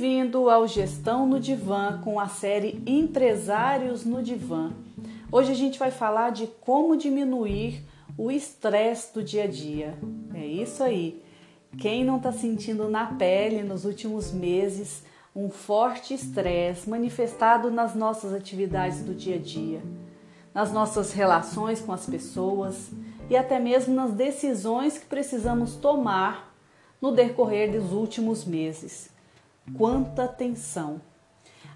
Bem-vindo ao Gestão no Divã com a série Empresários no Divã. Hoje a gente vai falar de como diminuir o estresse do dia a dia. É isso aí. Quem não está sentindo na pele nos últimos meses um forte estresse manifestado nas nossas atividades do dia a dia, nas nossas relações com as pessoas e até mesmo nas decisões que precisamos tomar no decorrer dos últimos meses. Quanta tensão!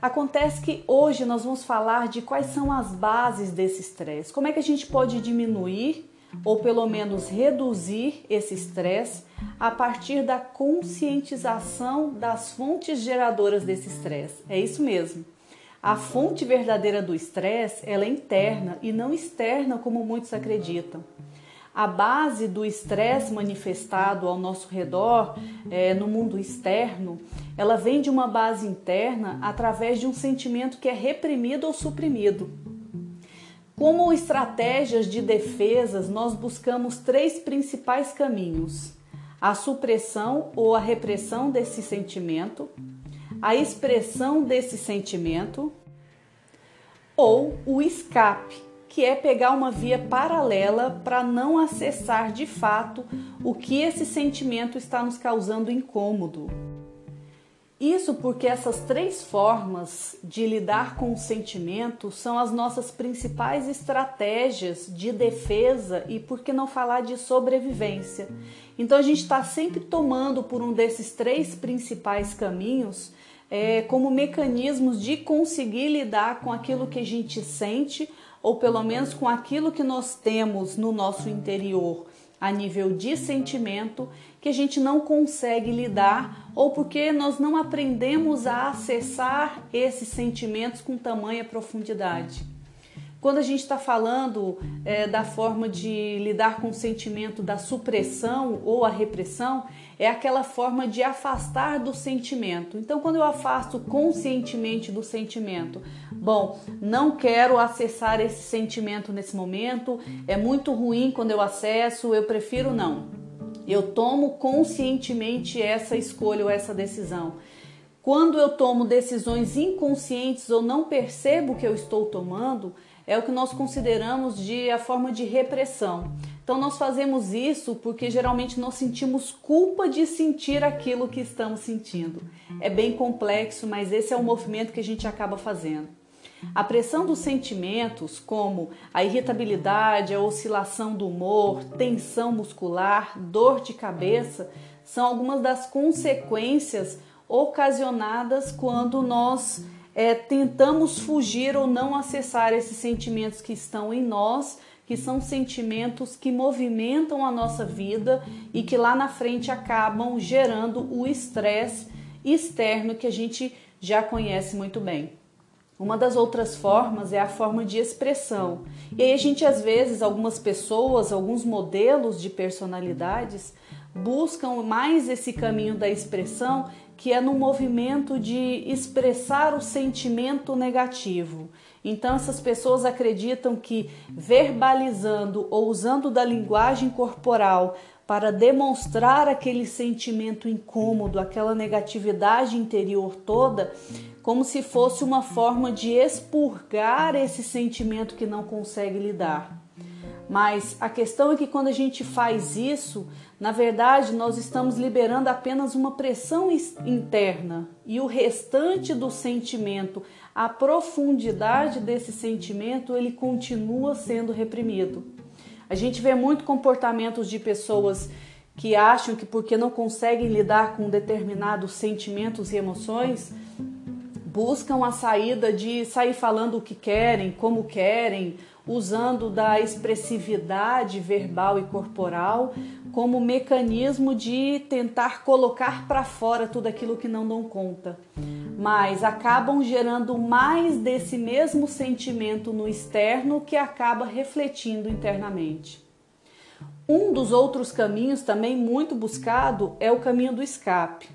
Acontece que hoje nós vamos falar de quais são as bases desse estresse, como é que a gente pode diminuir ou pelo menos reduzir esse estresse a partir da conscientização das fontes geradoras desse estresse. É isso mesmo. A fonte verdadeira do estresse, ela é interna e não externa como muitos acreditam. A base do estresse manifestado ao nosso redor, é, no mundo externo, ela vem de uma base interna através de um sentimento que é reprimido ou suprimido. Como estratégias de defesas, nós buscamos três principais caminhos: a supressão ou a repressão desse sentimento, a expressão desse sentimento ou o escape, que é pegar uma via paralela para não acessar de fato o que esse sentimento está nos causando incômodo. Isso porque essas três formas de lidar com o sentimento são as nossas principais estratégias de defesa e, por que não falar, de sobrevivência. Então, a gente está sempre tomando por um desses três principais caminhos é, como mecanismos de conseguir lidar com aquilo que a gente sente ou pelo menos com aquilo que nós temos no nosso interior a nível de sentimento que a gente não consegue lidar ou porque nós não aprendemos a acessar esses sentimentos com tamanha profundidade. Quando a gente está falando é, da forma de lidar com o sentimento da supressão ou a repressão, é aquela forma de afastar do sentimento. Então, quando eu afasto conscientemente do sentimento, bom, não quero acessar esse sentimento nesse momento, é muito ruim quando eu acesso, eu prefiro não. Eu tomo conscientemente essa escolha ou essa decisão. Quando eu tomo decisões inconscientes ou não percebo que eu estou tomando, é o que nós consideramos de a forma de repressão. Então nós fazemos isso porque geralmente nós sentimos culpa de sentir aquilo que estamos sentindo. É bem complexo, mas esse é o movimento que a gente acaba fazendo. A pressão dos sentimentos, como a irritabilidade, a oscilação do humor, tensão muscular, dor de cabeça, são algumas das consequências ocasionadas quando nós é, tentamos fugir ou não acessar esses sentimentos que estão em nós, que são sentimentos que movimentam a nossa vida e que lá na frente acabam gerando o estresse externo que a gente já conhece muito bem. Uma das outras formas é a forma de expressão. E aí a gente às vezes, algumas pessoas, alguns modelos de personalidades buscam mais esse caminho da expressão que é no movimento de expressar o sentimento negativo. Então, essas pessoas acreditam que verbalizando ou usando da linguagem corporal para demonstrar aquele sentimento incômodo, aquela negatividade interior toda, como se fosse uma forma de expurgar esse sentimento que não consegue lidar. Mas a questão é que quando a gente faz isso, na verdade, nós estamos liberando apenas uma pressão interna e o restante do sentimento, a profundidade desse sentimento, ele continua sendo reprimido. A gente vê muito comportamentos de pessoas que acham que porque não conseguem lidar com determinados sentimentos e emoções, buscam a saída de sair falando o que querem, como querem, usando da expressividade verbal e corporal como mecanismo de tentar colocar para fora tudo aquilo que não dão conta, mas acabam gerando mais desse mesmo sentimento no externo que acaba refletindo internamente. Um dos outros caminhos também muito buscado é o caminho do escape.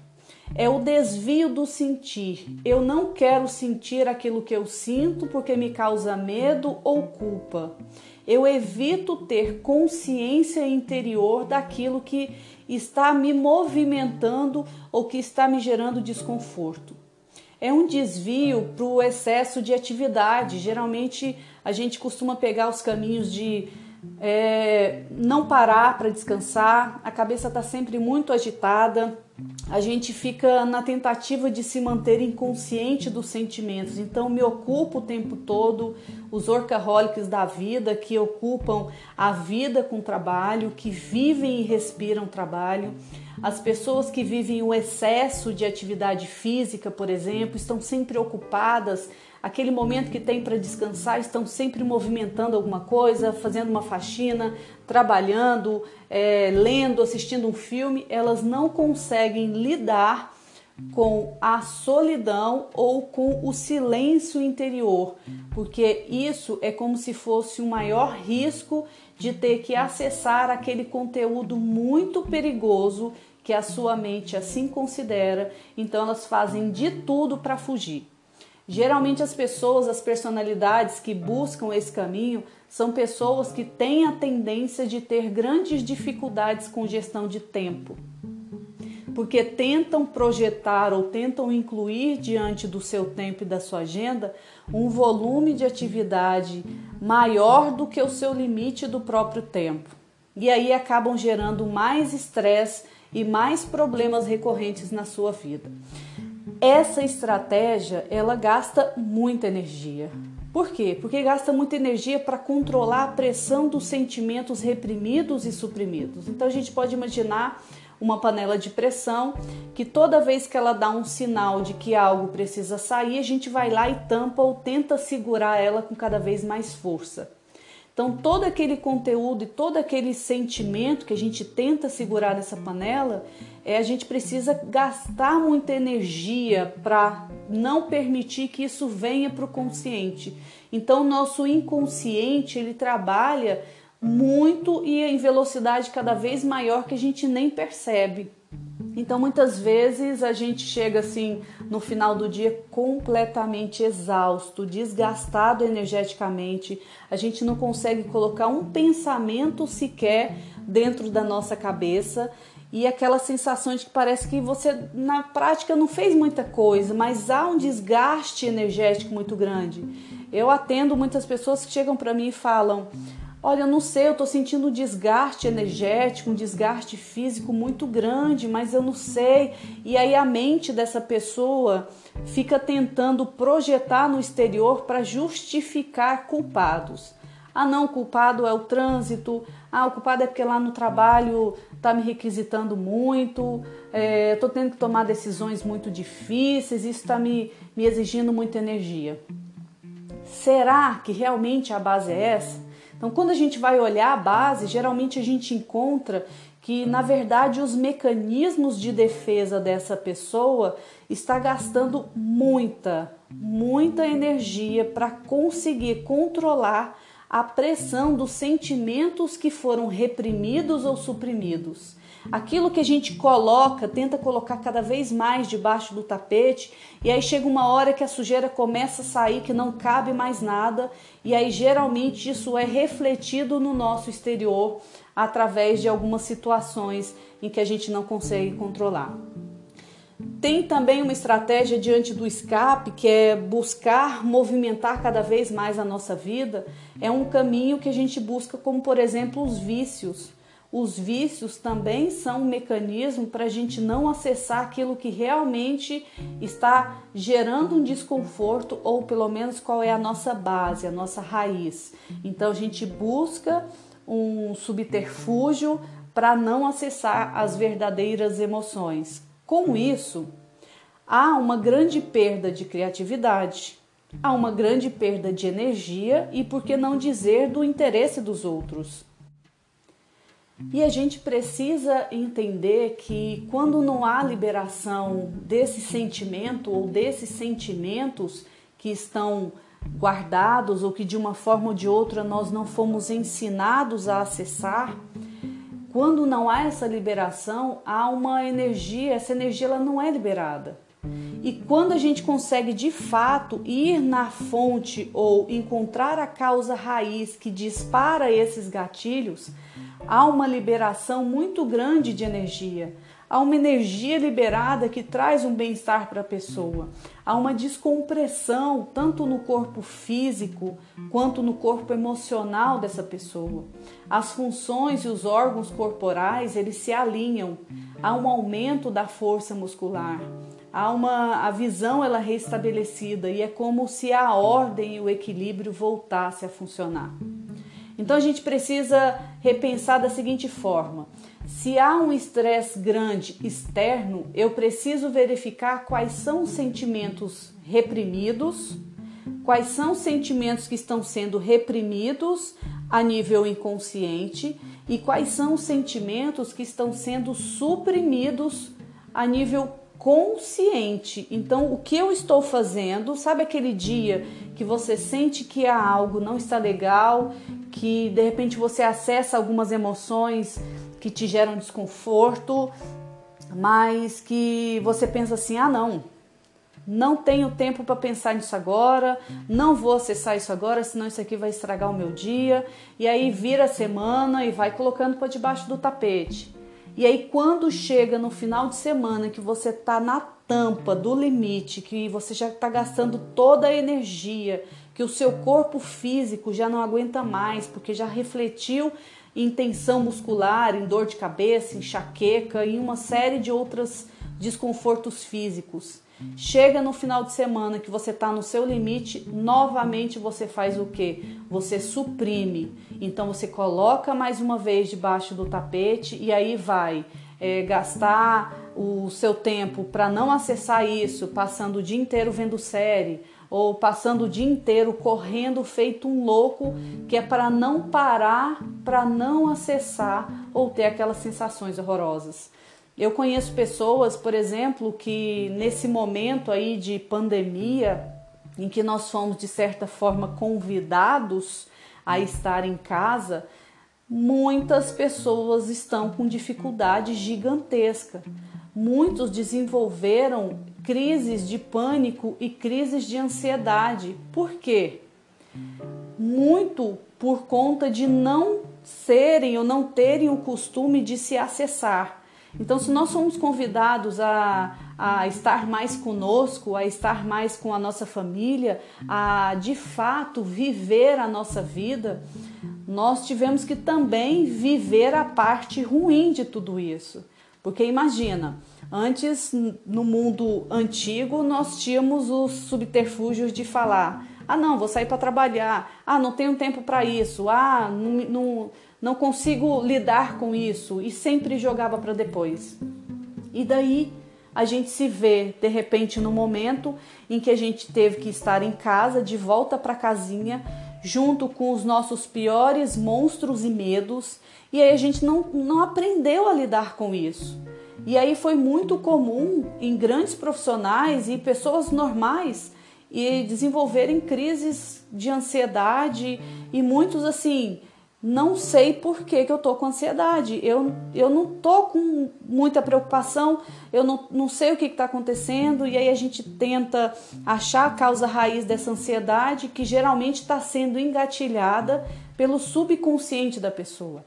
É o desvio do sentir. Eu não quero sentir aquilo que eu sinto porque me causa medo ou culpa eu evito ter consciência interior daquilo que está me movimentando ou que está me gerando desconforto. é um desvio para o excesso de atividade. Geralmente a gente costuma pegar os caminhos de é, não parar para descansar, a cabeça está sempre muito agitada, a gente fica na tentativa de se manter inconsciente dos sentimentos. Então, me ocupo o tempo todo, os workaholics da vida que ocupam a vida com trabalho, que vivem e respiram trabalho. As pessoas que vivem o excesso de atividade física, por exemplo, estão sempre ocupadas aquele momento que tem para descansar, estão sempre movimentando alguma coisa, fazendo uma faxina, trabalhando, é, lendo, assistindo um filme, elas não conseguem lidar com a solidão ou com o silêncio interior, porque isso é como se fosse o maior risco de ter que acessar aquele conteúdo muito perigoso que a sua mente assim considera, então elas fazem de tudo para fugir. Geralmente as pessoas, as personalidades que buscam esse caminho são pessoas que têm a tendência de ter grandes dificuldades com gestão de tempo. Porque tentam projetar ou tentam incluir diante do seu tempo e da sua agenda um volume de atividade maior do que o seu limite do próprio tempo. E aí acabam gerando mais estresse e mais problemas recorrentes na sua vida. Essa estratégia, ela gasta muita energia. Por quê? Porque gasta muita energia para controlar a pressão dos sentimentos reprimidos e suprimidos. Então a gente pode imaginar uma panela de pressão que toda vez que ela dá um sinal de que algo precisa sair, a gente vai lá e tampa ou tenta segurar ela com cada vez mais força. Então, todo aquele conteúdo e todo aquele sentimento que a gente tenta segurar nessa panela, é, a gente precisa gastar muita energia para não permitir que isso venha para o consciente. Então, nosso inconsciente ele trabalha muito e em velocidade cada vez maior que a gente nem percebe. Então, muitas vezes a gente chega assim no final do dia completamente exausto, desgastado energeticamente. A gente não consegue colocar um pensamento sequer dentro da nossa cabeça e aquela sensação de que parece que você na prática não fez muita coisa, mas há um desgaste energético muito grande. Eu atendo muitas pessoas que chegam para mim e falam: Olha, eu não sei, eu estou sentindo um desgaste energético, um desgaste físico muito grande, mas eu não sei. E aí a mente dessa pessoa fica tentando projetar no exterior para justificar culpados. Ah, não, o culpado é o trânsito. Ah, o culpado é porque lá no trabalho está me requisitando muito. É, tendo que tomar decisões muito difíceis. Isso está me, me exigindo muita energia. Será que realmente a base é essa? Então, quando a gente vai olhar a base, geralmente a gente encontra que, na verdade, os mecanismos de defesa dessa pessoa está gastando muita, muita energia para conseguir controlar a pressão dos sentimentos que foram reprimidos ou suprimidos. Aquilo que a gente coloca, tenta colocar cada vez mais debaixo do tapete, e aí chega uma hora que a sujeira começa a sair, que não cabe mais nada, e aí geralmente isso é refletido no nosso exterior através de algumas situações em que a gente não consegue controlar. Tem também uma estratégia diante do escape, que é buscar movimentar cada vez mais a nossa vida. É um caminho que a gente busca, como por exemplo os vícios. Os vícios também são um mecanismo para a gente não acessar aquilo que realmente está gerando um desconforto, ou pelo menos qual é a nossa base, a nossa raiz. Então a gente busca um subterfúgio para não acessar as verdadeiras emoções. Com isso, há uma grande perda de criatividade, há uma grande perda de energia e, por que não dizer, do interesse dos outros. E a gente precisa entender que quando não há liberação desse sentimento ou desses sentimentos que estão guardados ou que de uma forma ou de outra nós não fomos ensinados a acessar, quando não há essa liberação, há uma energia, essa energia ela não é liberada. E quando a gente consegue de fato ir na fonte ou encontrar a causa raiz que dispara esses gatilhos, há uma liberação muito grande de energia. há uma energia liberada que traz um bem-estar para a pessoa. Há uma descompressão tanto no corpo físico quanto no corpo emocional dessa pessoa. As funções e os órgãos corporais, eles se alinham. Há um aumento da força muscular. Há uma a visão ela é restabelecida e é como se a ordem e o equilíbrio voltasse a funcionar. Então a gente precisa repensar da seguinte forma: se há um estresse grande externo, eu preciso verificar quais são os sentimentos reprimidos, quais são os sentimentos que estão sendo reprimidos a nível inconsciente e quais são os sentimentos que estão sendo suprimidos a nível consciente. Então, o que eu estou fazendo, sabe aquele dia que você sente que há algo não está legal, que de repente você acessa algumas emoções que te geram desconforto, mas que você pensa assim: ah, não, não tenho tempo para pensar nisso agora, não vou acessar isso agora, senão isso aqui vai estragar o meu dia. E aí vira a semana e vai colocando para debaixo do tapete. E aí quando chega no final de semana que você tá na tampa do limite, que você já está gastando toda a energia, que o seu corpo físico já não aguenta mais, porque já refletiu em tensão muscular, em dor de cabeça, enxaqueca e uma série de outros desconfortos físicos. Chega no final de semana que você está no seu limite, novamente você faz o que? Você suprime. Então você coloca mais uma vez debaixo do tapete e aí vai é, gastar o seu tempo para não acessar isso, passando o dia inteiro vendo série ou passando o dia inteiro correndo feito um louco, que é para não parar, para não acessar ou ter aquelas sensações horrorosas. Eu conheço pessoas, por exemplo, que nesse momento aí de pandemia, em que nós fomos de certa forma convidados a estar em casa, muitas pessoas estão com dificuldade gigantesca. Muitos desenvolveram crises de pânico e crises de ansiedade. Por quê? Muito por conta de não serem ou não terem o costume de se acessar. Então, se nós somos convidados a, a estar mais conosco, a estar mais com a nossa família, a de fato viver a nossa vida, nós tivemos que também viver a parte ruim de tudo isso. Porque imagina, Antes, no mundo antigo, nós tínhamos os subterfúgios de falar: ah, não, vou sair para trabalhar, ah, não tenho tempo para isso, ah, não, não, não consigo lidar com isso, e sempre jogava para depois. E daí a gente se vê de repente no momento em que a gente teve que estar em casa, de volta para casinha, junto com os nossos piores monstros e medos, e aí a gente não, não aprendeu a lidar com isso. E aí foi muito comum em grandes profissionais e pessoas normais e desenvolverem crises de ansiedade e muitos assim, não sei por que, que eu tô com ansiedade, eu, eu não tô com muita preocupação, eu não, não sei o que está acontecendo, e aí a gente tenta achar a causa raiz dessa ansiedade que geralmente está sendo engatilhada pelo subconsciente da pessoa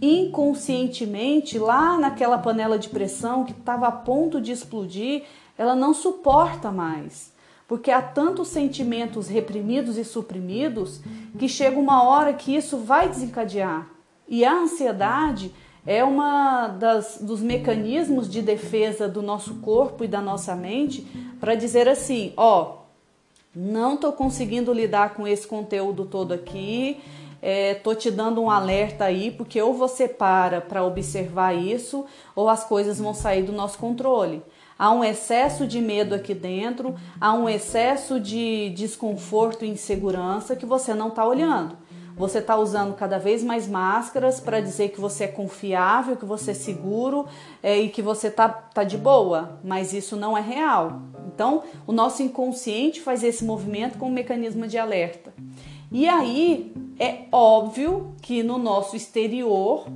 inconscientemente, lá naquela panela de pressão que estava a ponto de explodir, ela não suporta mais. Porque há tantos sentimentos reprimidos e suprimidos que chega uma hora que isso vai desencadear. E a ansiedade é uma das, dos mecanismos de defesa do nosso corpo e da nossa mente para dizer assim: ó, não estou conseguindo lidar com esse conteúdo todo aqui, é, tô te dando um alerta aí, porque ou você para para observar isso, ou as coisas vão sair do nosso controle. Há um excesso de medo aqui dentro, há um excesso de desconforto e insegurança que você não está olhando. Você está usando cada vez mais máscaras para dizer que você é confiável, que você é seguro é, e que você tá, tá de boa, mas isso não é real. Então, o nosso inconsciente faz esse movimento com um mecanismo de alerta. E aí, é óbvio que no nosso exterior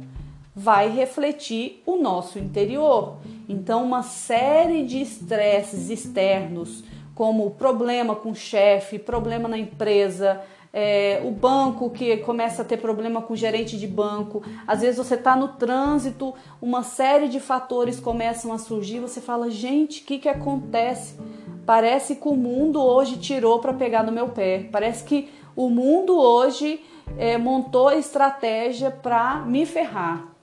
vai refletir o nosso interior. Então, uma série de estresses externos, como problema com o chefe, problema na empresa, é, o banco que começa a ter problema com o gerente de banco, às vezes você está no trânsito, uma série de fatores começam a surgir, você fala, gente, o que, que acontece? Parece que o mundo hoje tirou para pegar no meu pé, parece que o mundo hoje é, montou estratégia para me ferrar.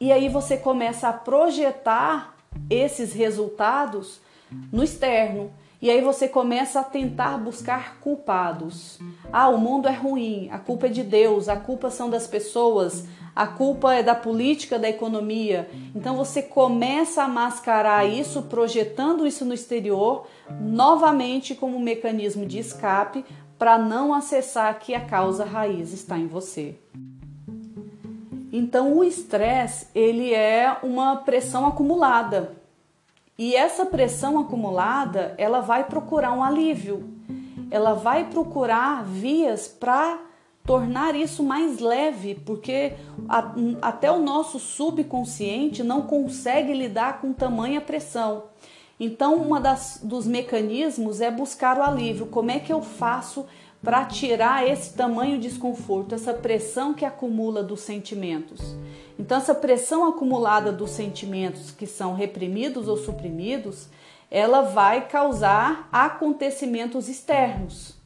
E aí você começa a projetar esses resultados no externo. E aí você começa a tentar buscar culpados. Ah, o mundo é ruim, a culpa é de Deus, a culpa são das pessoas, a culpa é da política, da economia. Então você começa a mascarar isso, projetando isso no exterior, novamente como um mecanismo de escape para não acessar que a causa raiz está em você. Então o estresse, ele é uma pressão acumulada. E essa pressão acumulada, ela vai procurar um alívio. Ela vai procurar vias para tornar isso mais leve, porque a, até o nosso subconsciente não consegue lidar com tamanha pressão. Então, um dos mecanismos é buscar o alívio. Como é que eu faço para tirar esse tamanho desconforto, essa pressão que acumula dos sentimentos. Então, essa pressão acumulada dos sentimentos que são reprimidos ou suprimidos, ela vai causar acontecimentos externos.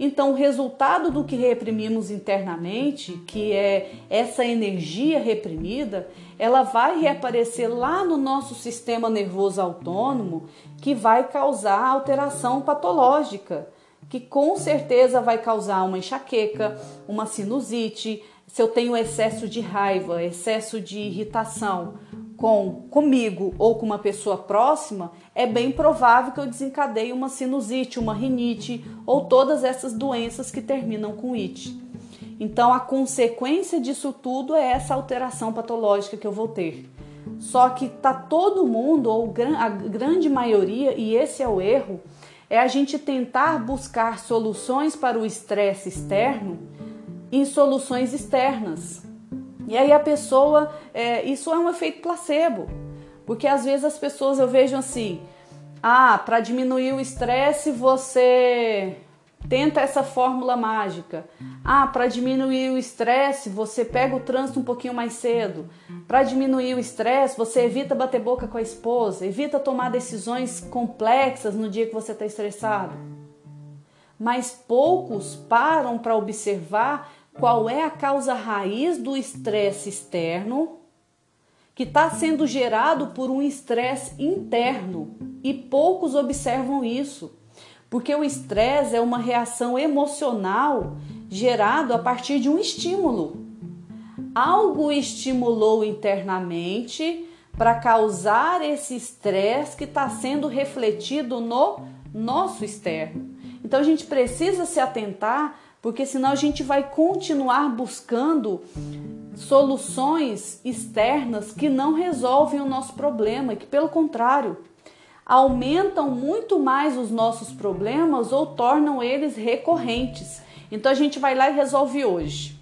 Então, o resultado do que reprimimos internamente, que é essa energia reprimida, ela vai reaparecer lá no nosso sistema nervoso autônomo, que vai causar alteração patológica que com certeza vai causar uma enxaqueca, uma sinusite. Se eu tenho excesso de raiva, excesso de irritação com comigo ou com uma pessoa próxima, é bem provável que eu desencadeie uma sinusite, uma rinite ou todas essas doenças que terminam com it. Então a consequência disso tudo é essa alteração patológica que eu vou ter. Só que tá todo mundo ou a grande maioria e esse é o erro, é a gente tentar buscar soluções para o estresse externo em soluções externas. E aí a pessoa, é, isso é um efeito placebo, porque às vezes as pessoas eu vejo assim, ah, para diminuir o estresse você Tenta essa fórmula mágica. Ah, para diminuir o estresse, você pega o trânsito um pouquinho mais cedo. Para diminuir o estresse, você evita bater boca com a esposa, evita tomar decisões complexas no dia que você está estressado. Mas poucos param para observar qual é a causa raiz do estresse externo que está sendo gerado por um estresse interno e poucos observam isso. Porque o estresse é uma reação emocional gerado a partir de um estímulo. Algo estimulou internamente para causar esse estresse que está sendo refletido no nosso externo. Então a gente precisa se atentar, porque senão a gente vai continuar buscando soluções externas que não resolvem o nosso problema, que pelo contrário aumentam muito mais os nossos problemas ou tornam eles recorrentes. Então a gente vai lá e resolve hoje.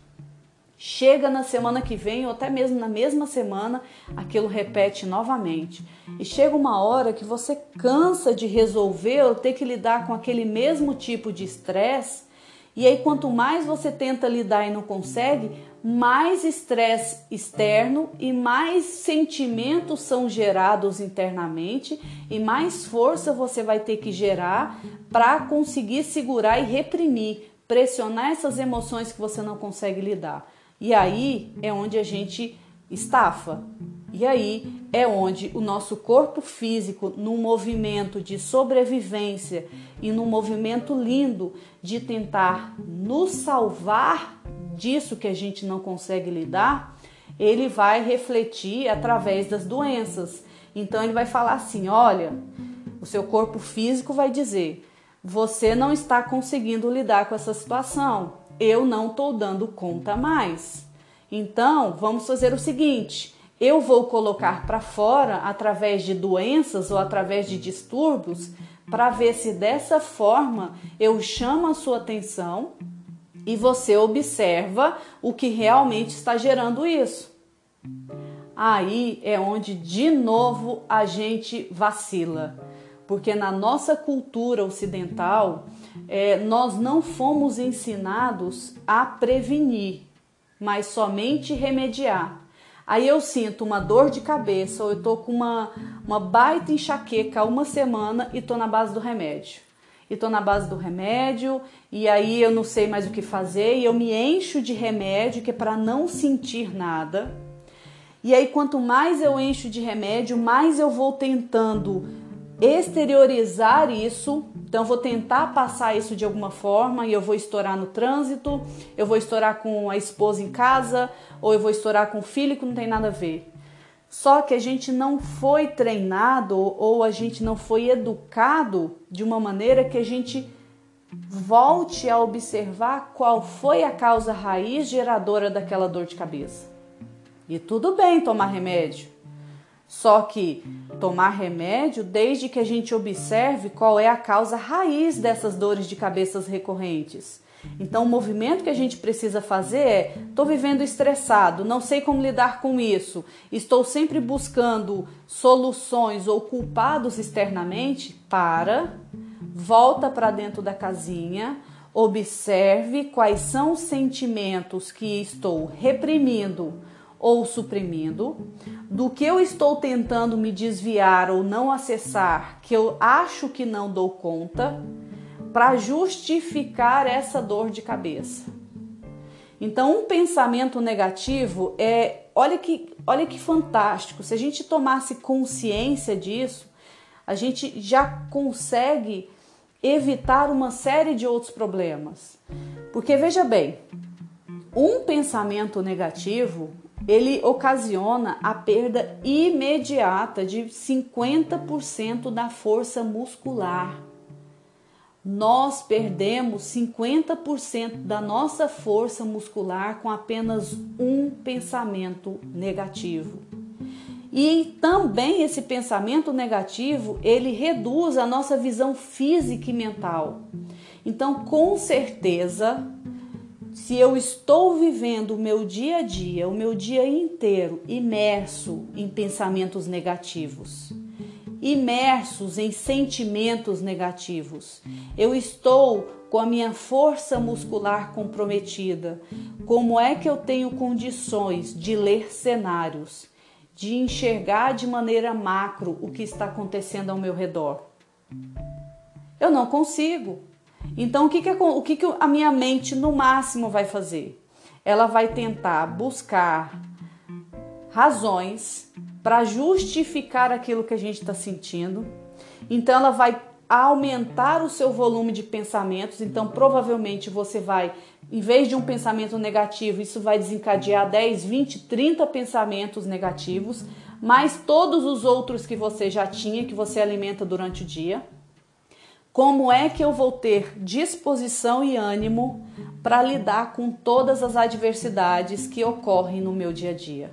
Chega na semana que vem, ou até mesmo na mesma semana, aquilo repete novamente. E chega uma hora que você cansa de resolver ou ter que lidar com aquele mesmo tipo de estresse. E aí, quanto mais você tenta lidar e não consegue, mais estresse externo e mais sentimentos são gerados internamente e mais força você vai ter que gerar para conseguir segurar e reprimir, pressionar essas emoções que você não consegue lidar. E aí é onde a gente estafa. E aí é onde o nosso corpo físico, num movimento de sobrevivência e num movimento lindo de tentar nos salvar disso que a gente não consegue lidar, ele vai refletir através das doenças. Então ele vai falar assim: olha, o seu corpo físico vai dizer: você não está conseguindo lidar com essa situação, eu não estou dando conta mais. Então vamos fazer o seguinte: eu vou colocar para fora através de doenças ou através de distúrbios para ver se dessa forma eu chamo a sua atenção e você observa o que realmente está gerando isso. Aí é onde de novo a gente vacila. porque na nossa cultura ocidental é, nós não fomos ensinados a prevenir, mas somente remediar. Aí eu sinto uma dor de cabeça ou eu tô com uma, uma baita enxaqueca uma semana e tô na base do remédio. E tô na base do remédio e aí eu não sei mais o que fazer e eu me encho de remédio que é para não sentir nada. E aí quanto mais eu encho de remédio, mais eu vou tentando exteriorizar isso. Então vou tentar passar isso de alguma forma e eu vou estourar no trânsito, eu vou estourar com a esposa em casa, ou eu vou estourar com o filho que não tem nada a ver. Só que a gente não foi treinado ou a gente não foi educado de uma maneira que a gente volte a observar qual foi a causa raiz geradora daquela dor de cabeça. E tudo bem tomar remédio. Só que tomar remédio desde que a gente observe qual é a causa raiz dessas dores de cabeças recorrentes. Então, o movimento que a gente precisa fazer é: estou vivendo estressado, não sei como lidar com isso, estou sempre buscando soluções ou culpados externamente. Para, volta para dentro da casinha, observe quais são os sentimentos que estou reprimindo ou suprimindo, do que eu estou tentando me desviar ou não acessar, que eu acho que não dou conta, para justificar essa dor de cabeça. Então, um pensamento negativo é, olha que, olha que fantástico. Se a gente tomasse consciência disso, a gente já consegue evitar uma série de outros problemas. Porque veja bem, um pensamento negativo, ele ocasiona a perda imediata de 50% da força muscular. Nós perdemos 50% da nossa força muscular com apenas um pensamento negativo. E também esse pensamento negativo, ele reduz a nossa visão física e mental. Então, com certeza, se eu estou vivendo o meu dia a dia, o meu dia inteiro imerso em pensamentos negativos, imersos em sentimentos negativos, eu estou com a minha força muscular comprometida. Como é que eu tenho condições de ler cenários, de enxergar de maneira macro o que está acontecendo ao meu redor? Eu não consigo. Então, o que, que, o que, que a minha mente no máximo vai fazer? Ela vai tentar buscar razões para justificar aquilo que a gente está sentindo. Então, ela vai aumentar o seu volume de pensamentos. Então, provavelmente você vai, em vez de um pensamento negativo, isso vai desencadear 10, 20, 30 pensamentos negativos, mais todos os outros que você já tinha, que você alimenta durante o dia. Como é que eu vou ter disposição e ânimo para lidar com todas as adversidades que ocorrem no meu dia a dia?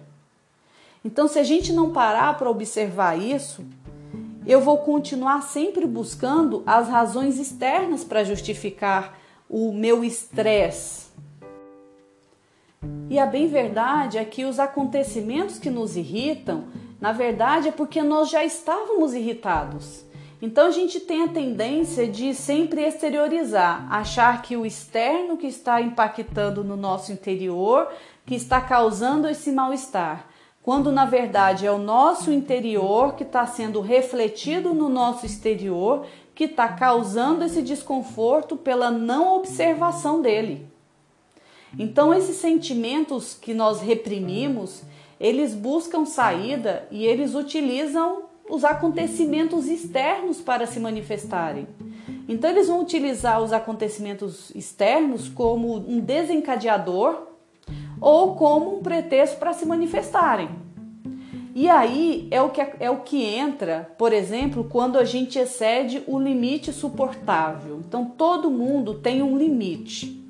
Então, se a gente não parar para observar isso, eu vou continuar sempre buscando as razões externas para justificar o meu estresse. E a bem verdade é que os acontecimentos que nos irritam, na verdade, é porque nós já estávamos irritados. Então a gente tem a tendência de sempre exteriorizar, achar que o externo que está impactando no nosso interior, que está causando esse mal-estar, quando na verdade é o nosso interior que está sendo refletido no nosso exterior, que está causando esse desconforto pela não observação dele. Então esses sentimentos que nós reprimimos, eles buscam saída e eles utilizam os acontecimentos externos para se manifestarem. Então, eles vão utilizar os acontecimentos externos como um desencadeador ou como um pretexto para se manifestarem. E aí é o, que, é o que entra, por exemplo, quando a gente excede o limite suportável. Então, todo mundo tem um limite.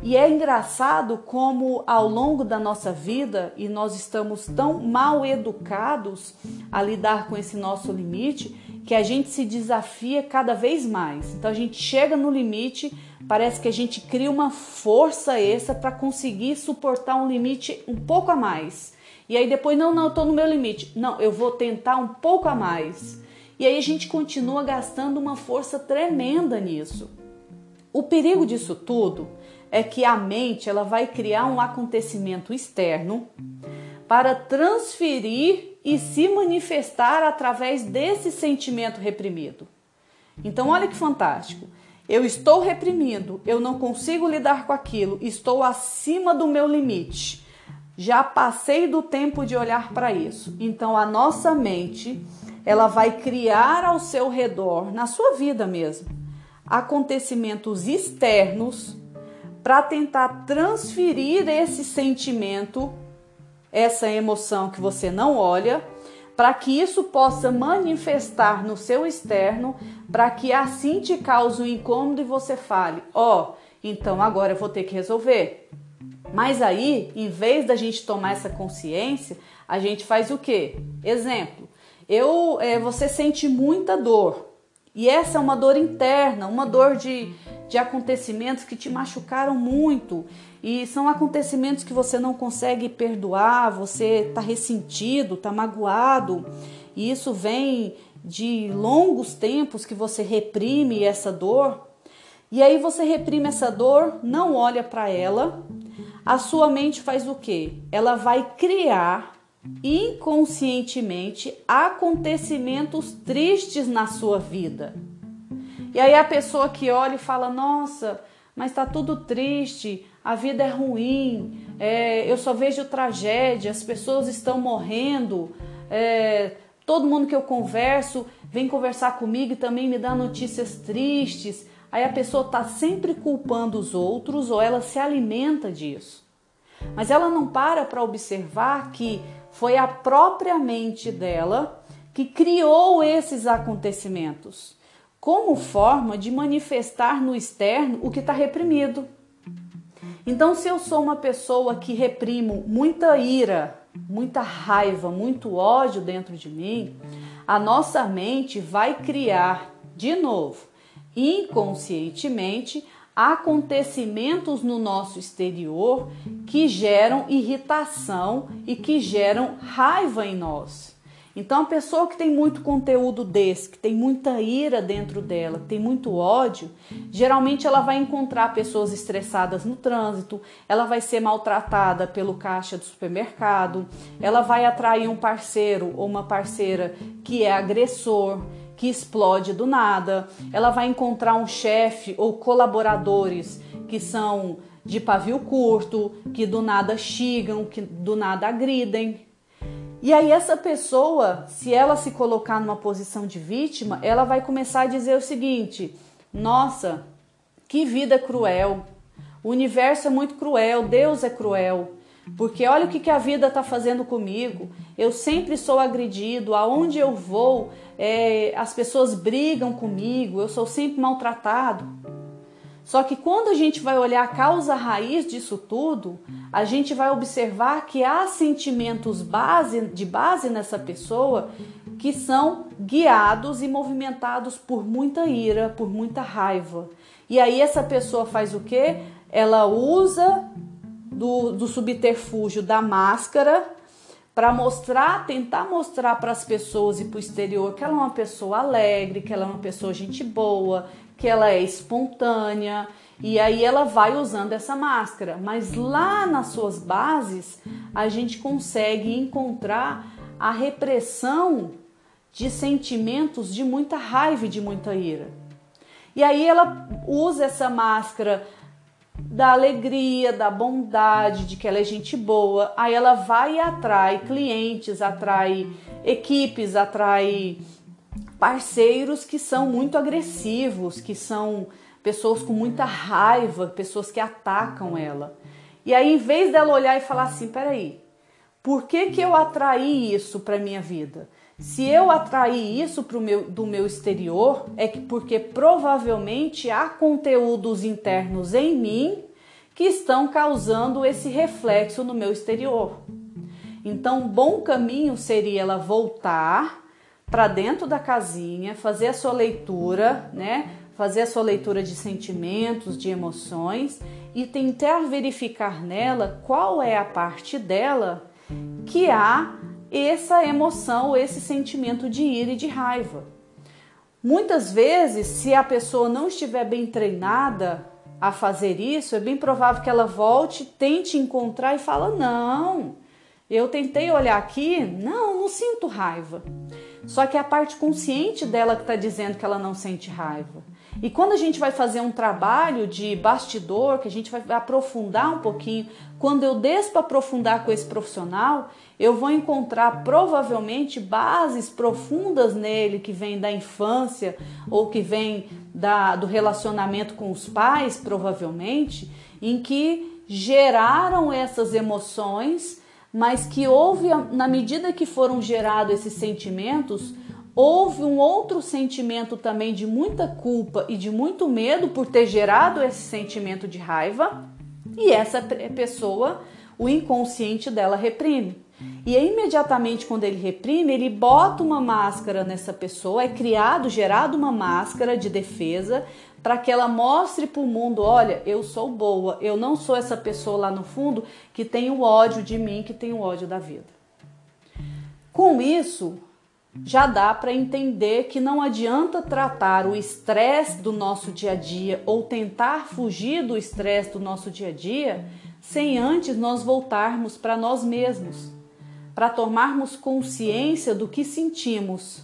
E é engraçado como ao longo da nossa vida, e nós estamos tão mal educados a lidar com esse nosso limite, que a gente se desafia cada vez mais. Então a gente chega no limite, parece que a gente cria uma força extra para conseguir suportar um limite um pouco a mais. E aí depois, não, não, eu tô no meu limite. Não, eu vou tentar um pouco a mais. E aí a gente continua gastando uma força tremenda nisso. O perigo disso tudo é que a mente ela vai criar um acontecimento externo para transferir e se manifestar através desse sentimento reprimido. Então, olha que fantástico. Eu estou reprimindo, eu não consigo lidar com aquilo, estou acima do meu limite. Já passei do tempo de olhar para isso. Então, a nossa mente, ela vai criar ao seu redor, na sua vida mesmo, acontecimentos externos para tentar transferir esse sentimento essa emoção que você não olha, para que isso possa manifestar no seu externo, para que assim te cause um incômodo e você fale: Ó, oh, então agora eu vou ter que resolver. Mas aí, em vez da gente tomar essa consciência, a gente faz o quê? Exemplo: eu, é, você sente muita dor. E essa é uma dor interna, uma dor de, de acontecimentos que te machucaram muito. E são acontecimentos que você não consegue perdoar, você está ressentido, está magoado. E isso vem de longos tempos que você reprime essa dor. E aí você reprime essa dor, não olha para ela. A sua mente faz o quê? Ela vai criar inconscientemente acontecimentos tristes na sua vida. E aí a pessoa que olha e fala: Nossa, mas está tudo triste, a vida é ruim, é, eu só vejo tragédia, as pessoas estão morrendo, é, todo mundo que eu converso vem conversar comigo e também me dá notícias tristes. Aí a pessoa está sempre culpando os outros ou ela se alimenta disso. Mas ela não para para observar que foi a própria mente dela que criou esses acontecimentos como forma de manifestar no externo o que está reprimido. Então, se eu sou uma pessoa que reprimo muita ira, muita raiva, muito ódio dentro de mim, a nossa mente vai criar de novo, inconscientemente, acontecimentos no nosso exterior que geram irritação e que geram raiva em nós. Então, a pessoa que tem muito conteúdo desse, que tem muita ira dentro dela, que tem muito ódio, geralmente ela vai encontrar pessoas estressadas no trânsito, ela vai ser maltratada pelo caixa do supermercado, ela vai atrair um parceiro ou uma parceira que é agressor, que explode do nada, ela vai encontrar um chefe ou colaboradores que são de pavio curto, que do nada xingam, que do nada agridem. E aí essa pessoa, se ela se colocar numa posição de vítima, ela vai começar a dizer o seguinte: "Nossa, que vida cruel. O universo é muito cruel, Deus é cruel. Porque olha o que, que a vida está fazendo comigo. Eu sempre sou agredido, aonde eu vou, é, as pessoas brigam comigo, eu sou sempre maltratado. Só que quando a gente vai olhar a causa raiz disso tudo, a gente vai observar que há sentimentos base, de base nessa pessoa que são guiados e movimentados por muita ira, por muita raiva. E aí essa pessoa faz o que? Ela usa do, do subterfúgio da máscara para mostrar, tentar mostrar para as pessoas e para o exterior que ela é uma pessoa alegre, que ela é uma pessoa gente boa, que ela é espontânea e aí ela vai usando essa máscara. Mas lá nas suas bases a gente consegue encontrar a repressão de sentimentos de muita raiva e de muita ira. E aí ela usa essa máscara da alegria, da bondade, de que ela é gente boa. Aí ela vai e atrai clientes, atrai equipes, atrai parceiros que são muito agressivos, que são pessoas com muita raiva, pessoas que atacam ela. E aí, em vez dela olhar e falar assim: peraí, por que, que eu atraí isso para minha vida? Se eu atraí isso pro meu, do meu exterior, é que porque provavelmente há conteúdos internos em mim que estão causando esse reflexo no meu exterior. Então, um bom caminho seria ela voltar para dentro da casinha, fazer a sua leitura, né? Fazer a sua leitura de sentimentos, de emoções e tentar verificar nela qual é a parte dela que há essa emoção, esse sentimento de ira e de raiva. Muitas vezes, se a pessoa não estiver bem treinada a fazer isso, é bem provável que ela volte, tente encontrar e fala: "Não, eu tentei olhar aqui, não, não sinto raiva". Só que é a parte consciente dela que está dizendo que ela não sente raiva. E quando a gente vai fazer um trabalho de bastidor, que a gente vai aprofundar um pouquinho, quando eu desço para aprofundar com esse profissional, eu vou encontrar provavelmente bases profundas nele que vêm da infância ou que vêm da, do relacionamento com os pais, provavelmente, em que geraram essas emoções, mas que houve, na medida que foram gerados esses sentimentos, houve um outro sentimento também de muita culpa e de muito medo por ter gerado esse sentimento de raiva, e essa pessoa, o inconsciente dela reprime. E aí, imediatamente quando ele reprime, ele bota uma máscara nessa pessoa, é criado, gerado uma máscara de defesa para que ela mostre para o mundo: olha, eu sou boa, eu não sou essa pessoa lá no fundo que tem o ódio de mim, que tem o ódio da vida. Com isso, já dá para entender que não adianta tratar o estresse do nosso dia a dia ou tentar fugir do estresse do nosso dia a dia sem antes nós voltarmos para nós mesmos, para tomarmos consciência do que sentimos,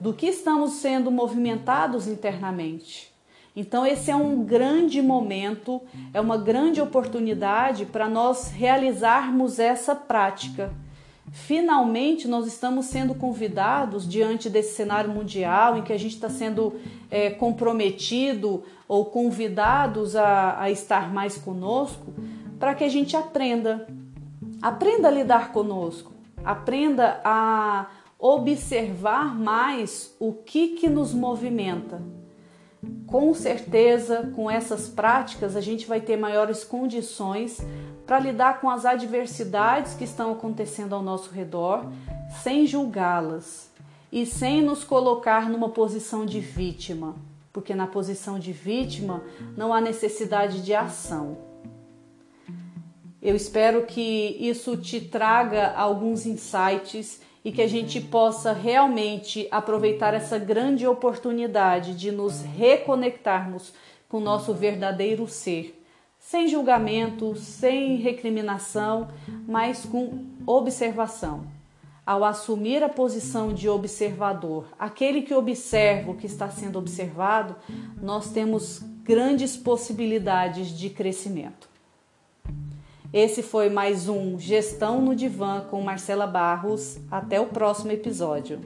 do que estamos sendo movimentados internamente. Então, esse é um grande momento, é uma grande oportunidade para nós realizarmos essa prática Finalmente, nós estamos sendo convidados diante desse cenário mundial em que a gente está sendo é, comprometido ou convidados a, a estar mais conosco, para que a gente aprenda. Aprenda a lidar conosco, aprenda a observar mais o que, que nos movimenta. Com certeza, com essas práticas, a gente vai ter maiores condições para lidar com as adversidades que estão acontecendo ao nosso redor, sem julgá-las e sem nos colocar numa posição de vítima, porque na posição de vítima não há necessidade de ação. Eu espero que isso te traga alguns insights e que a gente possa realmente aproveitar essa grande oportunidade de nos reconectarmos com o nosso verdadeiro ser sem julgamento, sem recriminação, mas com observação. Ao assumir a posição de observador, aquele que observa o que está sendo observado, nós temos grandes possibilidades de crescimento. Esse foi mais um Gestão no Divã com Marcela Barros. Até o próximo episódio.